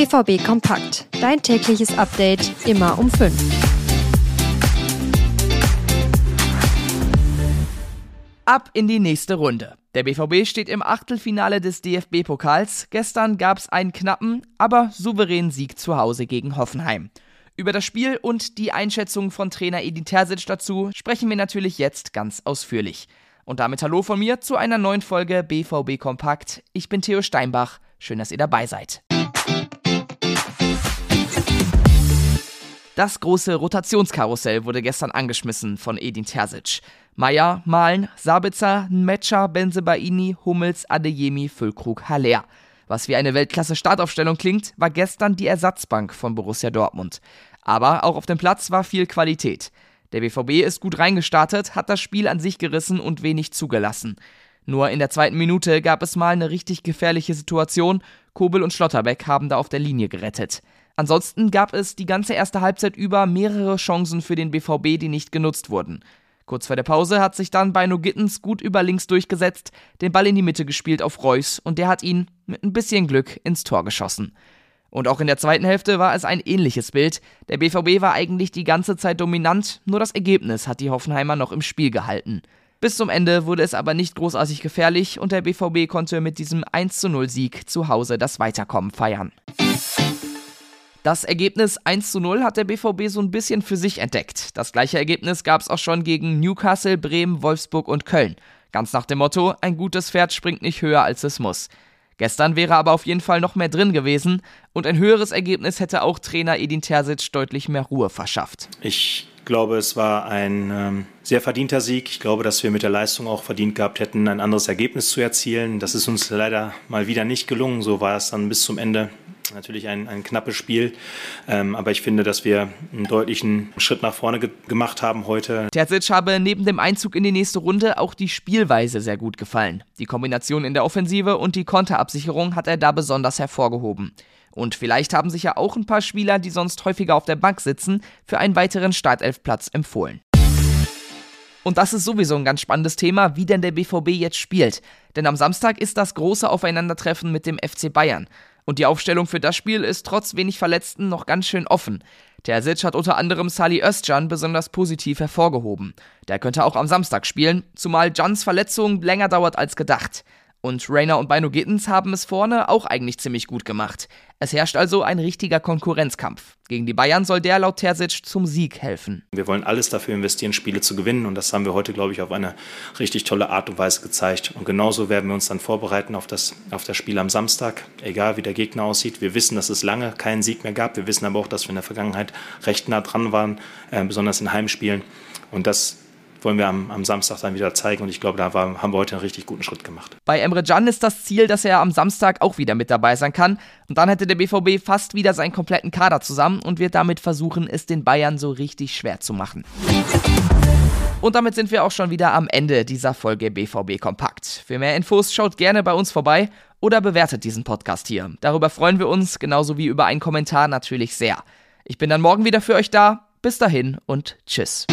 BVB Kompakt. Dein tägliches Update immer um 5. Ab in die nächste Runde. Der BVB steht im Achtelfinale des DFB-Pokals. Gestern gab es einen knappen, aber souveränen Sieg zu Hause gegen Hoffenheim. Über das Spiel und die Einschätzung von Trainer Edin Terzic dazu sprechen wir natürlich jetzt ganz ausführlich. Und damit hallo von mir zu einer neuen Folge BVB Kompakt. Ich bin Theo Steinbach. Schön, dass ihr dabei seid. Das große Rotationskarussell wurde gestern angeschmissen von Edin Terzic. Meier, Malen, Sabitzer, Metscher, Benzebaini, Hummels, Adeyemi, Füllkrug, Haller. Was wie eine Weltklasse-Startaufstellung klingt, war gestern die Ersatzbank von Borussia Dortmund. Aber auch auf dem Platz war viel Qualität. Der BVB ist gut reingestartet, hat das Spiel an sich gerissen und wenig zugelassen. Nur in der zweiten Minute gab es mal eine richtig gefährliche Situation. Kobel und Schlotterbeck haben da auf der Linie gerettet. Ansonsten gab es die ganze erste Halbzeit über mehrere Chancen für den BVB, die nicht genutzt wurden. Kurz vor der Pause hat sich dann Beino Gittens gut über links durchgesetzt, den Ball in die Mitte gespielt auf Reus und der hat ihn mit ein bisschen Glück ins Tor geschossen. Und auch in der zweiten Hälfte war es ein ähnliches Bild. Der BVB war eigentlich die ganze Zeit dominant, nur das Ergebnis hat die Hoffenheimer noch im Spiel gehalten. Bis zum Ende wurde es aber nicht großartig gefährlich und der BVB konnte mit diesem 1:0 Sieg zu Hause das Weiterkommen feiern. Das Ergebnis 1 zu 0 hat der BVB so ein bisschen für sich entdeckt. Das gleiche Ergebnis gab es auch schon gegen Newcastle, Bremen, Wolfsburg und Köln. Ganz nach dem Motto, ein gutes Pferd springt nicht höher als es muss. Gestern wäre aber auf jeden Fall noch mehr drin gewesen und ein höheres Ergebnis hätte auch Trainer Edin Terzic deutlich mehr Ruhe verschafft. Ich glaube, es war ein ähm, sehr verdienter Sieg. Ich glaube, dass wir mit der Leistung auch verdient gehabt hätten, ein anderes Ergebnis zu erzielen. Das ist uns leider mal wieder nicht gelungen. So war es dann bis zum Ende Natürlich ein, ein knappes Spiel, ähm, aber ich finde, dass wir einen deutlichen Schritt nach vorne ge gemacht haben heute. Terzic habe neben dem Einzug in die nächste Runde auch die Spielweise sehr gut gefallen. Die Kombination in der Offensive und die Konterabsicherung hat er da besonders hervorgehoben. Und vielleicht haben sich ja auch ein paar Spieler, die sonst häufiger auf der Bank sitzen, für einen weiteren Startelfplatz empfohlen. Und das ist sowieso ein ganz spannendes Thema, wie denn der BVB jetzt spielt. Denn am Samstag ist das große Aufeinandertreffen mit dem FC Bayern. Und die Aufstellung für das Spiel ist trotz wenig Verletzten noch ganz schön offen. Terzic hat unter anderem Sali Özcan besonders positiv hervorgehoben. Der könnte auch am Samstag spielen, zumal Jans Verletzung länger dauert als gedacht. Und Rainer und Beino Gittens haben es vorne auch eigentlich ziemlich gut gemacht. Es herrscht also ein richtiger Konkurrenzkampf. Gegen die Bayern soll der laut Terzic zum Sieg helfen. Wir wollen alles dafür investieren, Spiele zu gewinnen. Und das haben wir heute, glaube ich, auf eine richtig tolle Art und Weise gezeigt. Und genauso werden wir uns dann vorbereiten auf das, auf das Spiel am Samstag, egal wie der Gegner aussieht. Wir wissen, dass es lange keinen Sieg mehr gab. Wir wissen aber auch, dass wir in der Vergangenheit recht nah dran waren, äh, besonders in Heimspielen. Und das wollen wir am, am, Samstag dann wieder zeigen. Und ich glaube, da war, haben wir heute einen richtig guten Schritt gemacht. Bei Emre Can ist das Ziel, dass er am Samstag auch wieder mit dabei sein kann. Und dann hätte der BVB fast wieder seinen kompletten Kader zusammen und wird damit versuchen, es den Bayern so richtig schwer zu machen. Und damit sind wir auch schon wieder am Ende dieser Folge BVB Kompakt. Für mehr Infos schaut gerne bei uns vorbei oder bewertet diesen Podcast hier. Darüber freuen wir uns, genauso wie über einen Kommentar natürlich sehr. Ich bin dann morgen wieder für euch da. Bis dahin und tschüss.